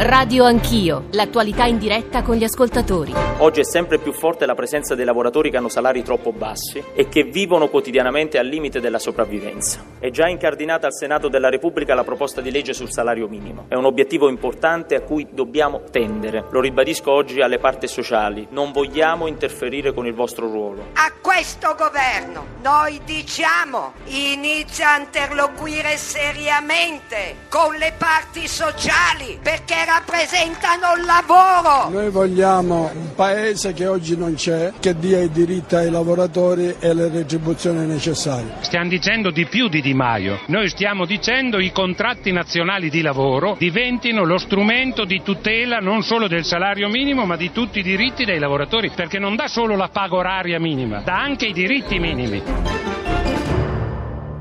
Radio Anch'io, l'attualità in diretta con gli ascoltatori. Oggi è sempre più forte la presenza dei lavoratori che hanno salari troppo bassi e che vivono quotidianamente al limite della sopravvivenza. È già incardinata al Senato della Repubblica la proposta di legge sul salario minimo. È un obiettivo importante a cui dobbiamo tendere. Lo ribadisco oggi alle parti sociali. Non vogliamo interferire con il vostro ruolo. A questo governo noi diciamo inizia a interloquire seriamente con le parti sociali perché rappresentano il lavoro. Noi vogliamo un paese che oggi non c'è, che dia i diritti ai lavoratori e le retribuzioni necessarie. Stiamo dicendo di più di Di Maio, noi stiamo dicendo i contratti nazionali di lavoro diventino lo strumento di tutela non solo del salario minimo ma di tutti i diritti dei lavoratori, perché non dà solo la paga oraria minima, dà anche i diritti minimi.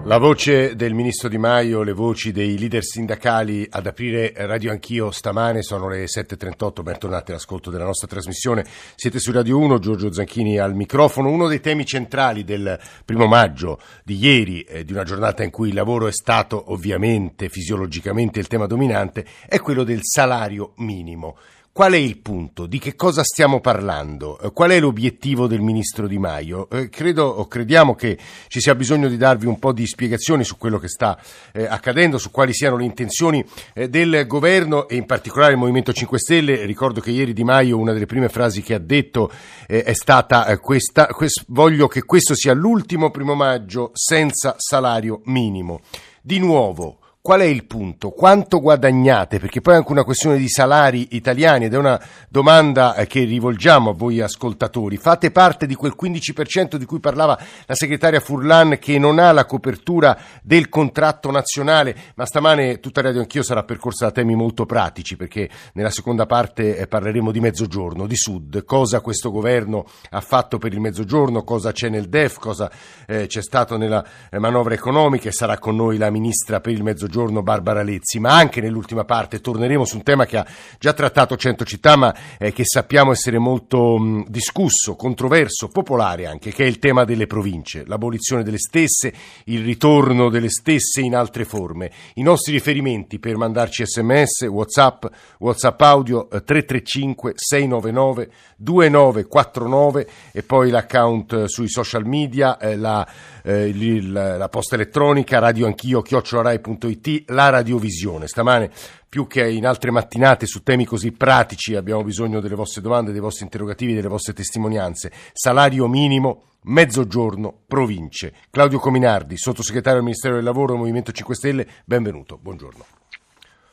La voce del ministro Di Maio, le voci dei leader sindacali ad aprire Radio Anch'io stamane sono le 7.38, bentornati all'ascolto della nostra trasmissione. Siete su Radio 1, Giorgio Zanchini al microfono. Uno dei temi centrali del primo maggio di ieri, eh, di una giornata in cui il lavoro è stato ovviamente fisiologicamente il tema dominante, è quello del salario minimo. Qual è il punto? Di che cosa stiamo parlando? Eh, qual è l'obiettivo del ministro Di Maio? Eh, credo o crediamo che ci sia bisogno di darvi un po' di spiegazioni su quello che sta eh, accadendo, su quali siano le intenzioni eh, del governo e in particolare il Movimento 5 Stelle. Ricordo che ieri Di Maio una delle prime frasi che ha detto eh, è stata eh, questa: quest- voglio che questo sia l'ultimo primo maggio senza salario minimo. Di nuovo Qual è il punto? Quanto guadagnate? Perché poi è anche una questione di salari italiani ed è una domanda eh, che rivolgiamo a voi ascoltatori. Fate parte di quel 15% di cui parlava la segretaria Furlan che non ha la copertura del contratto nazionale, ma stamane tutta Radio Anch'io sarà percorsa da temi molto pratici perché nella seconda parte eh, parleremo di mezzogiorno, di sud, cosa questo governo ha fatto per il mezzogiorno, cosa c'è nel DEF, cosa eh, c'è stato nella manovra economica e sarà con noi la ministra per il mezzogiorno Buongiorno Barbara Lezzi, ma anche nell'ultima parte torneremo su un tema che ha già trattato Cento Città, ma eh, che sappiamo essere molto mh, discusso, controverso, popolare anche, che è il tema delle province, l'abolizione delle stesse, il ritorno delle stesse in altre forme. I nostri riferimenti per mandarci sms, whatsapp, whatsapp audio eh, 335 699 2949 e poi l'account eh, sui social media, eh, la, eh, la, la posta elettronica, radioanchio, chiocciolarai.it la radiovisione. Stamane, più che in altre mattinate su temi così pratici, abbiamo bisogno delle vostre domande, dei vostri interrogativi, delle vostre testimonianze. Salario minimo, mezzogiorno, province. Claudio Cominardi, sottosegretario del Ministero del Lavoro, Movimento 5 Stelle, benvenuto, buongiorno.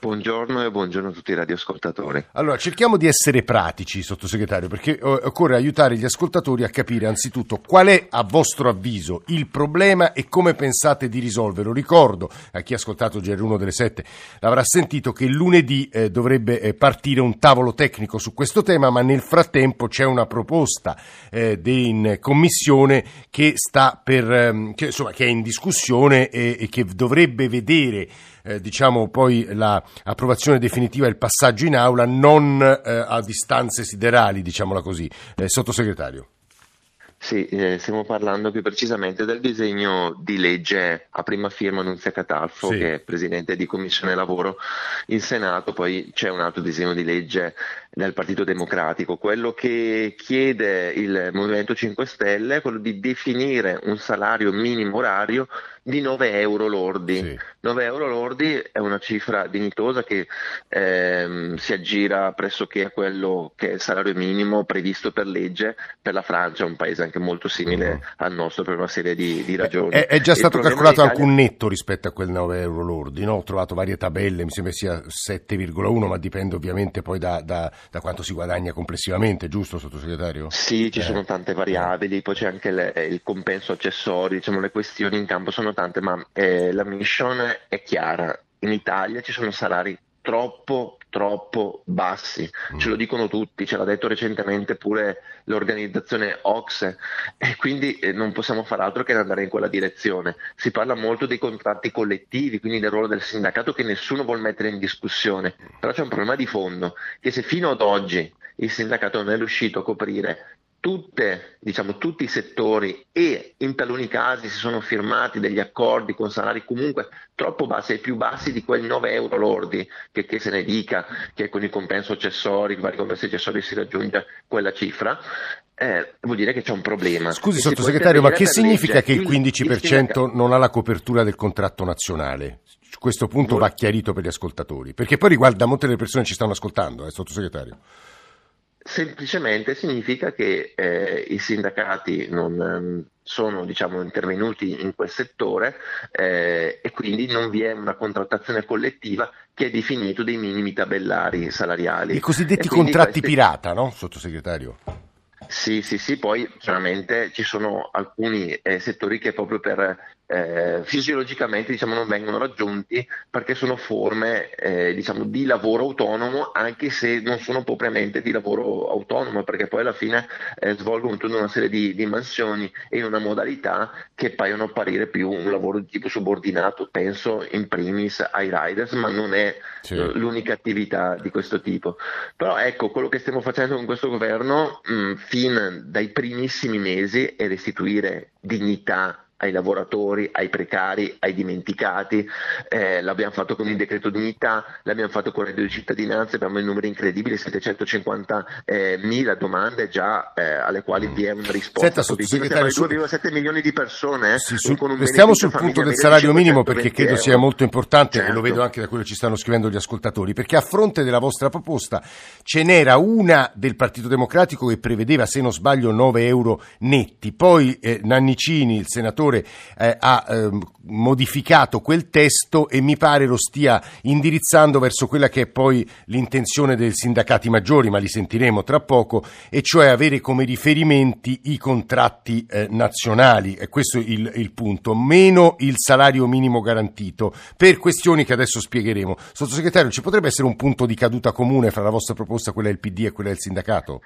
Buongiorno e buongiorno a tutti i radioascoltatori. Allora, cerchiamo di essere pratici, sottosegretario, perché occorre aiutare gli ascoltatori a capire anzitutto qual è, a vostro avviso, il problema e come pensate di risolverlo. Ricordo a chi ha ascoltato GR1 delle 7 l'avrà sentito che lunedì eh, dovrebbe eh, partire un tavolo tecnico su questo tema, ma nel frattempo c'è una proposta eh, in commissione che, per, ehm, che, insomma, che è in discussione e, e che dovrebbe vedere eh, diciamo poi l'approvazione definitiva e il passaggio in aula non eh, a distanze siderali, diciamola così. Eh, sottosegretario. Sì, eh, stiamo parlando più precisamente del disegno di legge a prima firma Nunzia Catalfo, sì. che è presidente di Commissione Lavoro in Senato, poi c'è un altro disegno di legge nel Partito Democratico. Quello che chiede il Movimento 5 Stelle è quello di definire un salario minimo orario di 9 euro lordi. Sì. 9 euro lordi è una cifra dignitosa che ehm, si aggira pressoché a quello che è il salario minimo previsto per legge per la Francia, un paese anche molto simile uh-huh. al nostro per una serie di, di ragioni. È, è già stato calcolato anche un netto rispetto a quel 9 euro lordi, no? ho trovato varie tabelle, mi sembra sia 7,1, ma dipende ovviamente poi da, da, da quanto si guadagna complessivamente, giusto sottosegretario? Sì, ci eh. sono tante variabili, poi c'è anche le, il compenso accessorio, diciamo le questioni in campo sono tante, ma eh, la mission è chiara. In Italia ci sono salari troppo troppo bassi, mm. ce lo dicono tutti, ce l'ha detto recentemente pure l'organizzazione Ox e quindi eh, non possiamo fare altro che andare in quella direzione. Si parla molto dei contratti collettivi, quindi del ruolo del sindacato che nessuno vuole mettere in discussione, però c'è un problema di fondo che se fino ad oggi il sindacato non è riuscito a coprire tutte, diciamo, tutti i settori e in taluni casi si sono firmati degli accordi con salari comunque troppo bassi e più bassi di quei 9 euro lordi che, che, se ne dica che con il compenso accessori, i vari compensi accessori si raggiunge quella cifra, eh, vuol dire che c'è un problema. Scusi sottosegretario, ma che significa che il 15% non ha la copertura del contratto nazionale? Questo punto va chiarito per gli ascoltatori, perché poi riguarda molte delle persone che ci stanno ascoltando, eh, sottosegretario. Semplicemente significa che eh, i sindacati non um, sono diciamo, intervenuti in quel settore eh, e quindi non vi è una contrattazione collettiva che ha definito dei minimi tabellari salariali. I cosiddetti contratti questi... pirata, no, sottosegretario? Sì, sì, sì, poi chiaramente ci sono alcuni eh, settori che proprio per eh, fisiologicamente diciamo, non vengono raggiunti perché sono forme eh, diciamo, di lavoro autonomo anche se non sono propriamente di lavoro autonomo perché poi alla fine eh, svolgono tutta una serie di, mansioni e in una modalità che paiono apparire più un lavoro di tipo subordinato penso in primis ai riders ma non è sì. l'unica attività di questo tipo però ecco quello che stiamo facendo con questo governo mh, fin dai primissimi mesi è restituire dignità ai lavoratori, ai precari, ai dimenticati, eh, l'abbiamo fatto con il decreto dignità, l'abbiamo fatto con il reddito di cittadinanza, abbiamo il numero incredibile, 750 eh, mila domande già eh, alle quali vi è una risposta. Senta, sottosegretario, su... 2,7 milioni di persone. Eh, sì, su... Stiamo sul punto del salario minimo perché credo euro. sia molto importante certo. e lo certo. vedo anche da quello che ci stanno scrivendo gli ascoltatori, perché a fronte della vostra proposta ce n'era una del Partito Democratico che prevedeva, se non sbaglio, 9 euro netti, poi eh, Nannicini, il senatore relatore eh, ha eh, modificato quel testo e mi pare lo stia indirizzando verso quella che è poi l'intenzione dei sindacati maggiori, ma li sentiremo tra poco, e cioè avere come riferimenti i contratti eh, nazionali. E questo è il, il punto. Meno il salario minimo garantito, per questioni che adesso spiegheremo. Sottosegretario, ci potrebbe essere un punto di caduta comune fra la vostra proposta, quella del PD e quella del sindacato?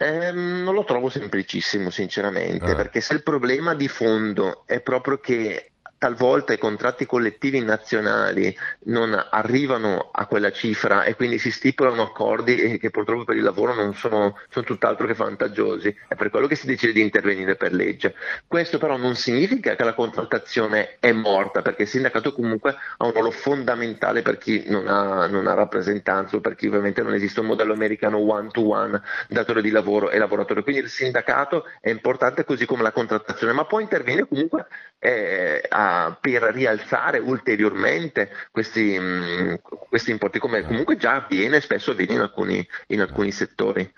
Eh, non lo trovo semplicissimo, sinceramente, ah. perché se il problema di fondo è proprio che talvolta i contratti collettivi nazionali non arrivano a quella cifra e quindi si stipulano accordi che purtroppo per il lavoro non sono, sono tutt'altro che vantaggiosi. È per quello che si decide di intervenire per legge. Questo però non significa che la contrattazione è morta, perché il sindacato comunque ha un ruolo fondamentale per chi non ha, non ha rappresentanza o per chi ovviamente non esiste un modello americano one-to-one datore di lavoro e lavoratore. Quindi il sindacato è importante così come la contrattazione, ma può intervenire comunque eh, a per rialzare ulteriormente questi, mh, mm, questi importi, come comunque già avviene, spesso avviene in alcuni, in alcuni settori.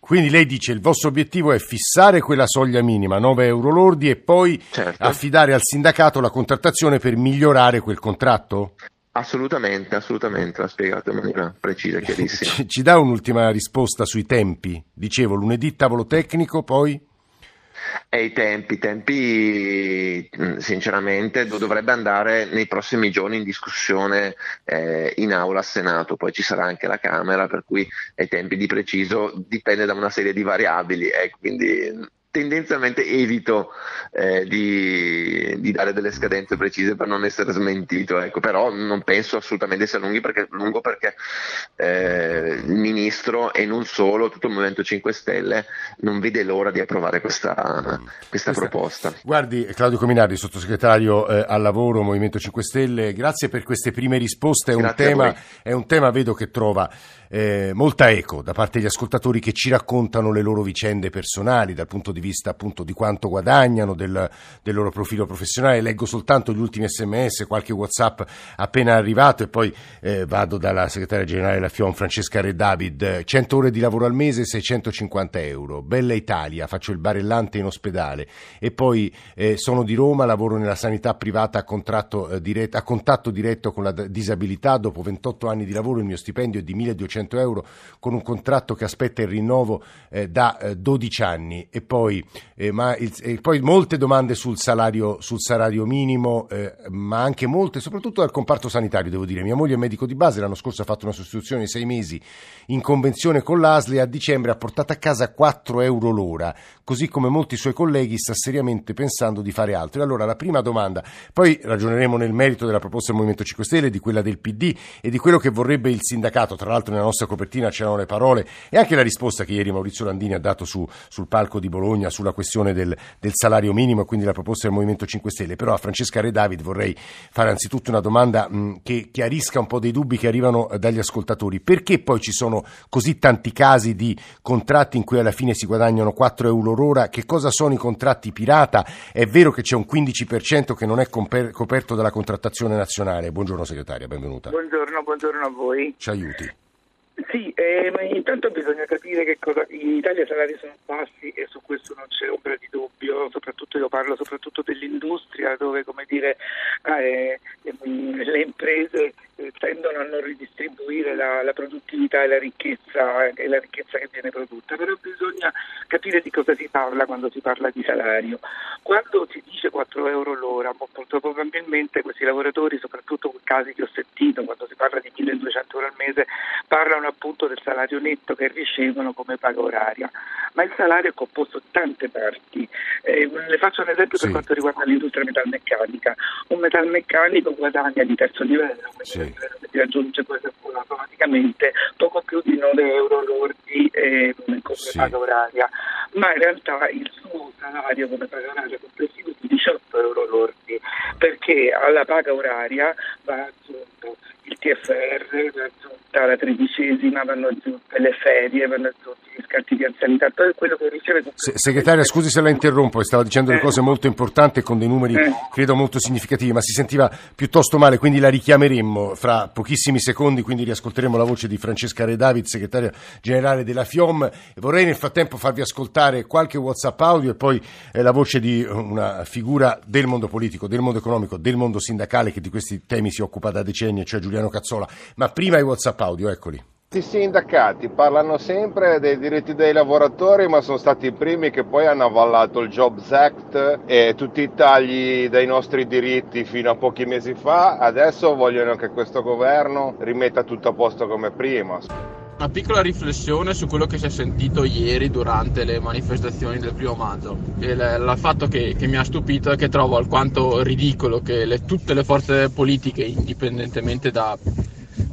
Quindi lei dice il vostro obiettivo è fissare quella soglia minima, 9 euro lordi, e poi certo. affidare al sindacato la contrattazione per migliorare quel contratto? Assolutamente, assolutamente, l'ha spiegato in maniera precisa e chiarissima. Ci, ci dà un'ultima risposta sui tempi? Dicevo, lunedì tavolo tecnico, poi? E i tempi, i tempi mm, sinceramente dovrebbe andare nei prossimi giorni in discussione eh, in aula Senato, poi ci sarà anche la Camera, per cui i tempi di preciso dipende da una serie di variabili, eh, quindi tendenzialmente evito eh, di, di, dare delle scadenze precise per non essere smentito, ecco. però non penso assolutamente sia perché, lungo perché eh, il ministro e non solo, tutto il Movimento 5 Stelle non vede l'ora di approvare questa, questa, questa proposta. Guardi Claudio Cominardi, sottosegretario eh, al lavoro Movimento 5 Stelle, grazie per queste prime risposte, è un, tema, è un tema, vedo che trova eh, molta eco da parte degli ascoltatori che ci raccontano le loro vicende personali dal punto di vista appunto di quanto guadagnano, del, del loro profilo professionale. Leggo soltanto gli ultimi sms, qualche whatsapp appena arrivato e poi eh, vado dalla segretaria generale della FIOM Francesca Re David. 100 ore di lavoro al mese, 650 euro. Bella Italia, faccio il barellante in ospedale e poi eh, sono di Roma, lavoro nella sanità privata a, eh, diretto, a contatto diretto con la disabilità. Dopo 28 anni di lavoro il mio stipendio è di 1200 euro con un contratto che aspetta il rinnovo eh, da 12 eh, anni e poi poi, eh, ma il, e poi molte domande sul salario, sul salario minimo, eh, ma anche molte, soprattutto dal comparto sanitario, devo dire. Mia moglie è medico di base, l'anno scorso ha fatto una sostituzione di sei mesi in convenzione con l'ASL e a dicembre ha portato a casa 4 euro l'ora, così come molti suoi colleghi sta seriamente pensando di fare altro. E allora la prima domanda, poi ragioneremo nel merito della proposta del Movimento 5 Stelle, di quella del PD e di quello che vorrebbe il sindacato, tra l'altro nella nostra copertina c'erano le parole e anche la risposta che ieri Maurizio Landini ha dato su, sul palco di Bologna sulla questione del, del salario minimo e quindi la proposta del Movimento 5 Stelle. Però a Francesca Re David vorrei fare anzitutto una domanda mh, che chiarisca un po' dei dubbi che arrivano eh, dagli ascoltatori. Perché poi ci sono così tanti casi di contratti in cui alla fine si guadagnano 4 euro l'ora? Che cosa sono i contratti pirata? È vero che c'è un 15% che non è coperto dalla contrattazione nazionale. Buongiorno segretaria, benvenuta. Buongiorno, buongiorno a voi. Ci aiuti. Sì, eh, intanto bisogna capire che cosa, in Italia i salari sono bassi e su questo non c'è ombra di dubbio, soprattutto io parlo soprattutto dell'industria dove dire, eh, le imprese eh, tendono a non ridistribuire la, la produttività e la, ricchezza, e la ricchezza che viene prodotta, però bisogna capire di cosa si parla quando si parla di salario. Quando si dice 4 euro l'ora, molto probabilmente questi lavoratori, soprattutto in casi che ho sentito, quando si parla di 1200 euro al mese, parlano appunto del salario netto che ricevono come paga oraria, ma il salario è composto da tante parti. Eh, le faccio un esempio sì. per quanto riguarda l'industria metalmeccanica. Un metalmeccanico guadagna di terzo livello, sì si raggiunge questo automaticamente poco più di 9 euro lordi eh, come sì. paga oraria, ma in realtà il suo salario come paga oraria complessivo è di 18 euro lordi, perché alla paga oraria va aggiunto il TFR, va aggiunta la tredicesima, vanno aggiunte le ferie, vanno aggiunti gli scatti di anzianità, tutto quello che riceve... Se, segretaria, scusi se la interrompo, stava dicendo delle eh. cose molto importanti con dei numeri eh. credo molto significativi, ma si sentiva piuttosto male, quindi la richiameremmo fra pochissimi secondi, quindi riascolteremo la voce di Francesca Re David, segretaria generale della FIOM. Vorrei nel frattempo farvi ascoltare qualche WhatsApp audio e poi eh, la voce di una figura del mondo politico, del mondo economico, del mondo sindacale che di questi temi si occupa da decenni, cioè Giuliano Cazzola. Ma prima i WhatsApp audio, eccoli. I sindacati parlano sempre dei diritti dei lavoratori, ma sono stati i primi che poi hanno avallato il Jobs Act e tutti i tagli dei nostri diritti fino a pochi mesi fa. Adesso vogliono che questo governo rimetta tutto a posto come prima. Una piccola riflessione su quello che si è sentito ieri durante le manifestazioni del primo maggio. Il, il fatto che, che, mi ha stupito è che trovo alquanto ridicolo che le, tutte le forze politiche, indipendentemente da,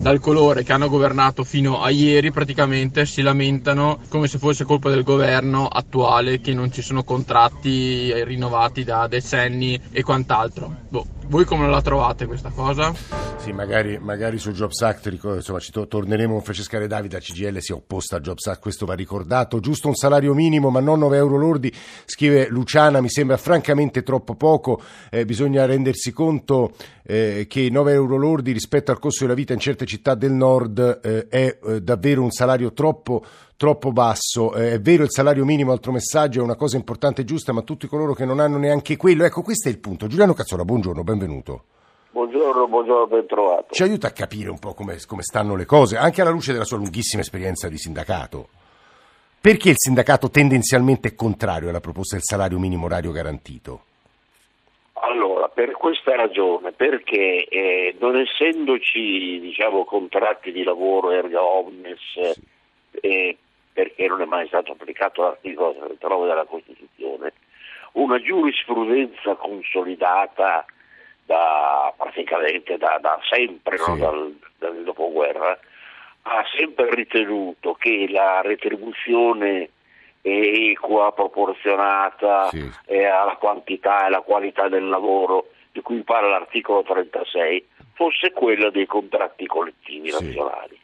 dal colore che hanno governato fino a ieri praticamente si lamentano come se fosse colpa del governo attuale che non ci sono contratti rinnovati da decenni e quant'altro. Boh, voi come la trovate questa cosa? Sì, magari, magari su Jobs Act, insomma, ci to- torneremo con Francesca Davide, la CGL si è opposta a Jobs Act, questo va ricordato, giusto un salario minimo ma non 9 euro lordi, scrive Luciana, mi sembra francamente troppo poco, eh, bisogna rendersi conto eh, che 9 euro lordi rispetto al costo della vita in certe città del nord eh, è eh, davvero un salario troppo troppo basso. Eh, è vero il salario minimo, altro messaggio, è una cosa importante e giusta, ma tutti coloro che non hanno neanche quello, ecco questo è il punto. Giuliano Cazzola, buongiorno, benvenuto. Buongiorno, buongiorno, ben trovato. Ci aiuta a capire un po' come, come stanno le cose, anche alla luce della sua lunghissima esperienza di sindacato. Perché il sindacato tendenzialmente è contrario alla proposta del salario minimo orario garantito? Allora, per questa ragione, perché eh, non essendoci diciamo, contratti di lavoro erga omnes, sì. eh, perché non è mai stato applicato l'articolo 39 della Costituzione, una giurisprudenza consolidata da, praticamente da, da sempre, sì. no? dal, dal dopoguerra, ha sempre ritenuto che la retribuzione equa, proporzionata sì. alla quantità e alla qualità del lavoro di cui parla l'articolo 36 fosse quella dei contratti collettivi sì. nazionali.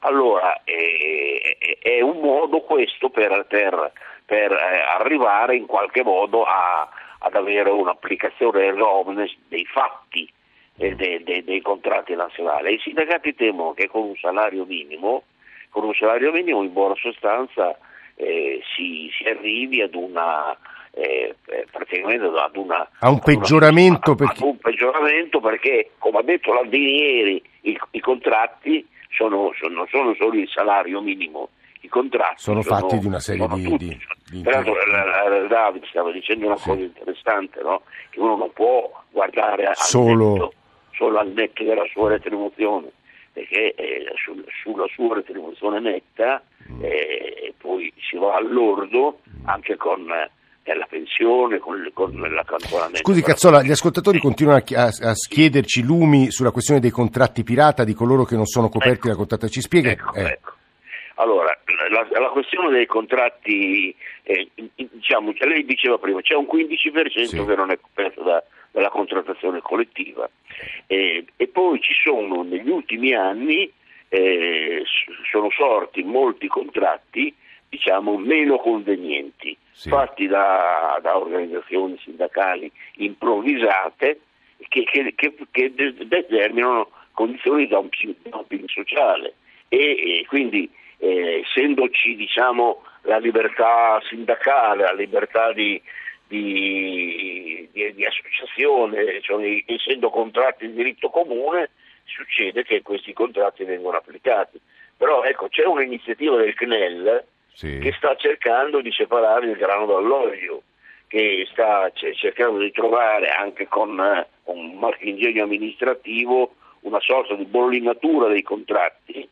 Allora eh, è un modo questo per, per, per eh, arrivare in qualche modo a, ad avere un'applicazione erronea dei fatti eh, dei, dei, dei contratti nazionali. I sindacati temono che con un salario minimo, con un salario minimo in buona sostanza eh, si, si, arrivi ad una eh, eh praticamente ad una a un peggioramento una, perché... un peggioramento perché come ha detto Landini ieri i, i contratti sono, sono, sono solo il salario minimo i contratti sono fatti di una serie di, tutti, di, di Peraltro la, la, David stava dicendo una Sì. cosa interessante, no? che uno non può guardare al Solo- netto, solo al netto della sua retribuzione, perché eh, sul- sulla sua retribuzione netta Mm. eh, poi si va all'ordo anche con eh, la pensione, con, il- con l'accantonamento. Scusi Cazzola, gli ascoltatori continuano a, a- a chiederci lumi sulla questione dei contratti pirata di coloro che non sono coperti Ecco. da contratti. Ci spiega? Ecco, eh, ecco. Allora, la, la questione dei contratti, eh, diciamo, lei diceva prima, c'è un 15% Sì. che non è coperto da- dalla contrattazione collettiva Eh, e poi ci sono negli ultimi anni, eh, sono sorti molti contratti, diciamo, meno convenienti, Sì. fatti da, da organizzazioni sindacali improvvisate che, che- che- che de- determinano condizioni di dumping, dumping sociale e, e quindi eh, essendoci diciamo, la libertà sindacale, la libertà di, di- di- di associazione, cioè, essendo contratti di diritto comune, succede che questi contratti vengono applicati. Però ecco, c'è un'iniziativa del CNEL sì. che sta cercando di separare il grano dall'olio, che sta cercando di trovare anche con eh, un marchingegno amministrativo una sorta di bollinatura dei contratti,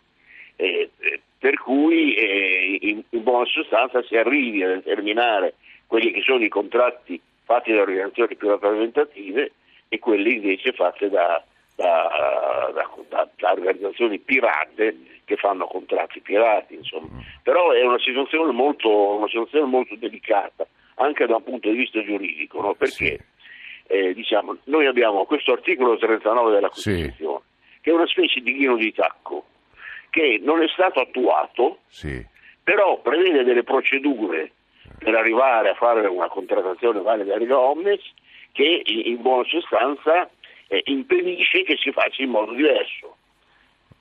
eh, eh, per cui eh, in, in buona sostanza si arrivi a determinare quelli che sono i contratti fatti da organizzazioni più rappresentative e quelli invece fatti da- da- da- da organizzazioni pirate che fanno contratti pirati. Insomma. Però è una situazione molto, una situazione molto delicata anche da un punto di vista giuridico, no? perché eh, diciamo, noi abbiamo questo articolo 39 della Costituzione, che è una specie di ghino di tacco, che non è stato attuato, Sì. però prevede delle procedure per arrivare a fare una contrattazione valida riga omnes che in buona sostanza eh, impedisce che si faccia in modo diverso,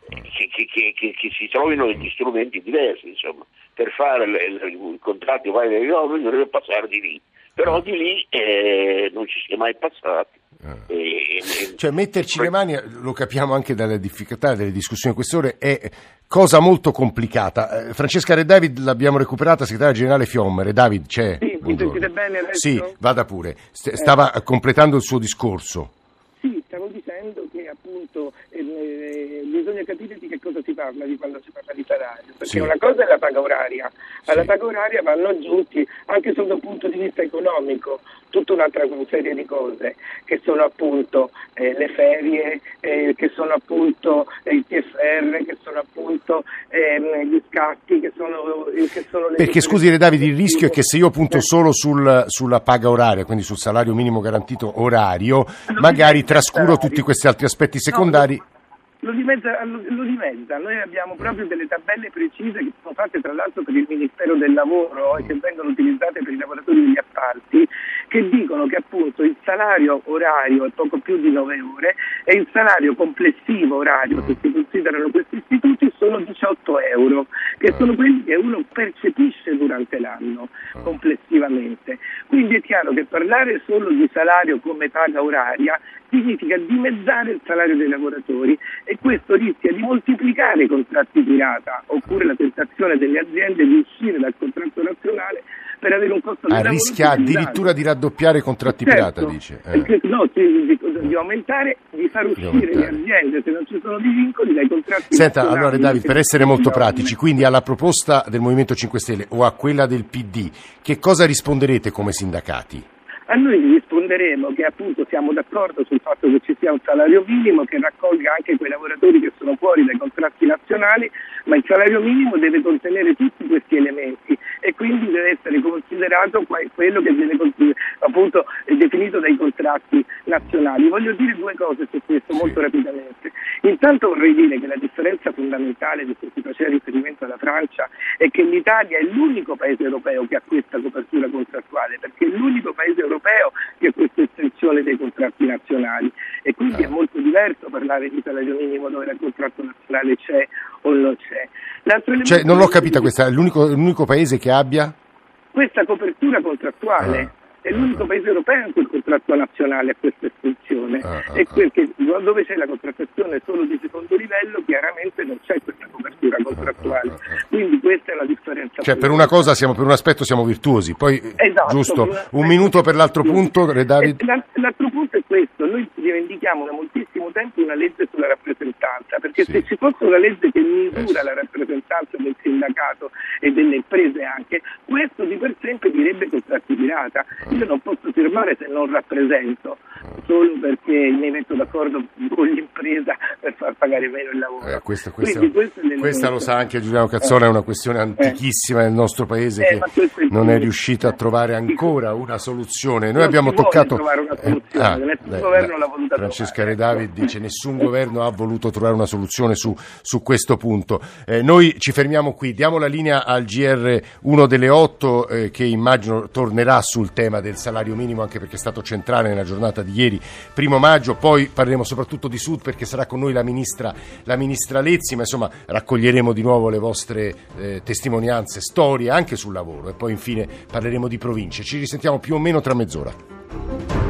che, che- che- che- che si trovino degli strumenti diversi, insomma, per fare le- le- i contratti validi riga omnes dovrebbe passare di lì, però di lì eh, non ci si è mai passati. E- e- Cioè metterci le mani, lo capiamo anche dalle difficoltà delle discussioni in quest'ore, è cosa molto complicata. Eh, Francesca Re David l'abbiamo recuperata, segretaria generale Fiommere. David c'è? Sì, mi sentite bene adesso? Sì, vada pure. St- stava completando il suo discorso. Sì, stavo dicendo che appunto ehm, eh, bisogna capire di che cosa si parla di quando si parla di salario, perché Sì. una cosa è la paga oraria, alla Sì. paga oraria vanno aggiunti anche sotto il punto di vista economico tutta un'altra serie di cose che sono appunto eh, le ferie, eh, che sono appunto il TFR, che sono appunto ehm, gli scatti, che sono, eh, che sono le Perché scusi Re David, il rischio è che se io punto solo sul- sulla paga oraria, quindi sul salario minimo garantito orario, magari trascuro tutti questi altri aspetti secondari. Lo dimezza, lo, lo dimezza. Noi abbiamo proprio delle tabelle precise che sono fatte tra l'altro per il Ministero del Lavoro e che vengono utilizzate per i lavoratori degli appalti, che dicono che appunto il salario orario è poco più di 9 ore e il salario complessivo orario, se si considerano questi istituti, sono 18 euro, che sono quelli che uno percepisce durante l'anno complessivamente. Quindi è chiaro che parlare solo di salario come paga oraria significa dimezzare il salario dei lavoratori e questo rischia di moltiplicare i contratti pirata oppure la tentazione delle aziende di uscire dal contratto nazionale per avere un costo Ah, lavoro rischia addirittura di raddoppiare i contratti Certo, pirata, dice. Eh. no, di, di- di aumentare, di far uscire le aumentare. aziende se non ci sono dei vincoli dai contratti Senta, allora David, per essere molto pratici, quindi alla proposta del Movimento 5 Stelle o a quella del PD, che cosa risponderete come sindacati? A noi gli risponderemo che appunto siamo d'accordo sul fatto che ci sia un salario minimo che raccolga anche quei lavoratori che sono fuori dai contratti nazionali, ma il salario minimo deve contenere tutti questi elementi e quindi deve essere considerato que- quello che viene appunto definito dai contratti nazionali. Voglio dire due cose su questo molto rapidamente. Intanto vorrei dire che la differenza fondamentale di cui si faceva riferimento alla Francia è che l'Italia è l'unico paese europeo che ha questa copertura contrattuale, perché è l'unico paese europeo che ha questa estensione dei contratti nazionali e quindi è molto diverso parlare di salario minimo dove il contratto nazionale c'è o non c'è. Cioè, non l'ho capita questa, è l'unico, l'unico paese che abbia? questa copertura contrattuale. Ah. È l'unico paese europeo in cui il contratto nazionale ha questa estensione Ah, ah, e perché dove c'è la contrattazione solo di secondo livello chiaramente non c'è questa copertura contrattuale. ah, Quindi questa è una differenza. Cioè per una cosa siamo, per un aspetto siamo virtuosi, poi esatto, giusto, un minuto per l'altro punto, David. L'altro punto è questo, noi rivendichiamo da moltissimo tempo una legge sulla rappresentanza, perché sì. se ci fosse una legge che misura eh, la rappresentanza del sindacato e delle imprese anche, questo di per sé impedirebbe contratti pirata. Io non posso firmare se non rappresento, solo perché mi metto d'accordo con l'impresa per far pagare meno il lavoro. Eh, questa, questa, questa lo sa anche Giuliano Cazzone, è una questione antichissima nel nostro paese eh, che non è riuscita a trovare ancora una soluzione. Noi non abbiamo toccato... Eh, ah, Francesca Redavid dice nessun governo ha voluto trovare una soluzione su, su questo punto. Eh, noi ci fermiamo qui, diamo la linea al GR 1 delle 8 eh, che immagino tornerà sul tema del salario minimo anche perché è stato centrale nella giornata di ieri, primo maggio, poi parleremo soprattutto di Sud perché sarà con noi la ministra, la ministra Lezzi, ma insomma raccoglieremo di nuovo le vostre eh, testimonianze, storie anche sul lavoro e poi infine parleremo di province. Ci risentiamo più o meno tra mezz'ora.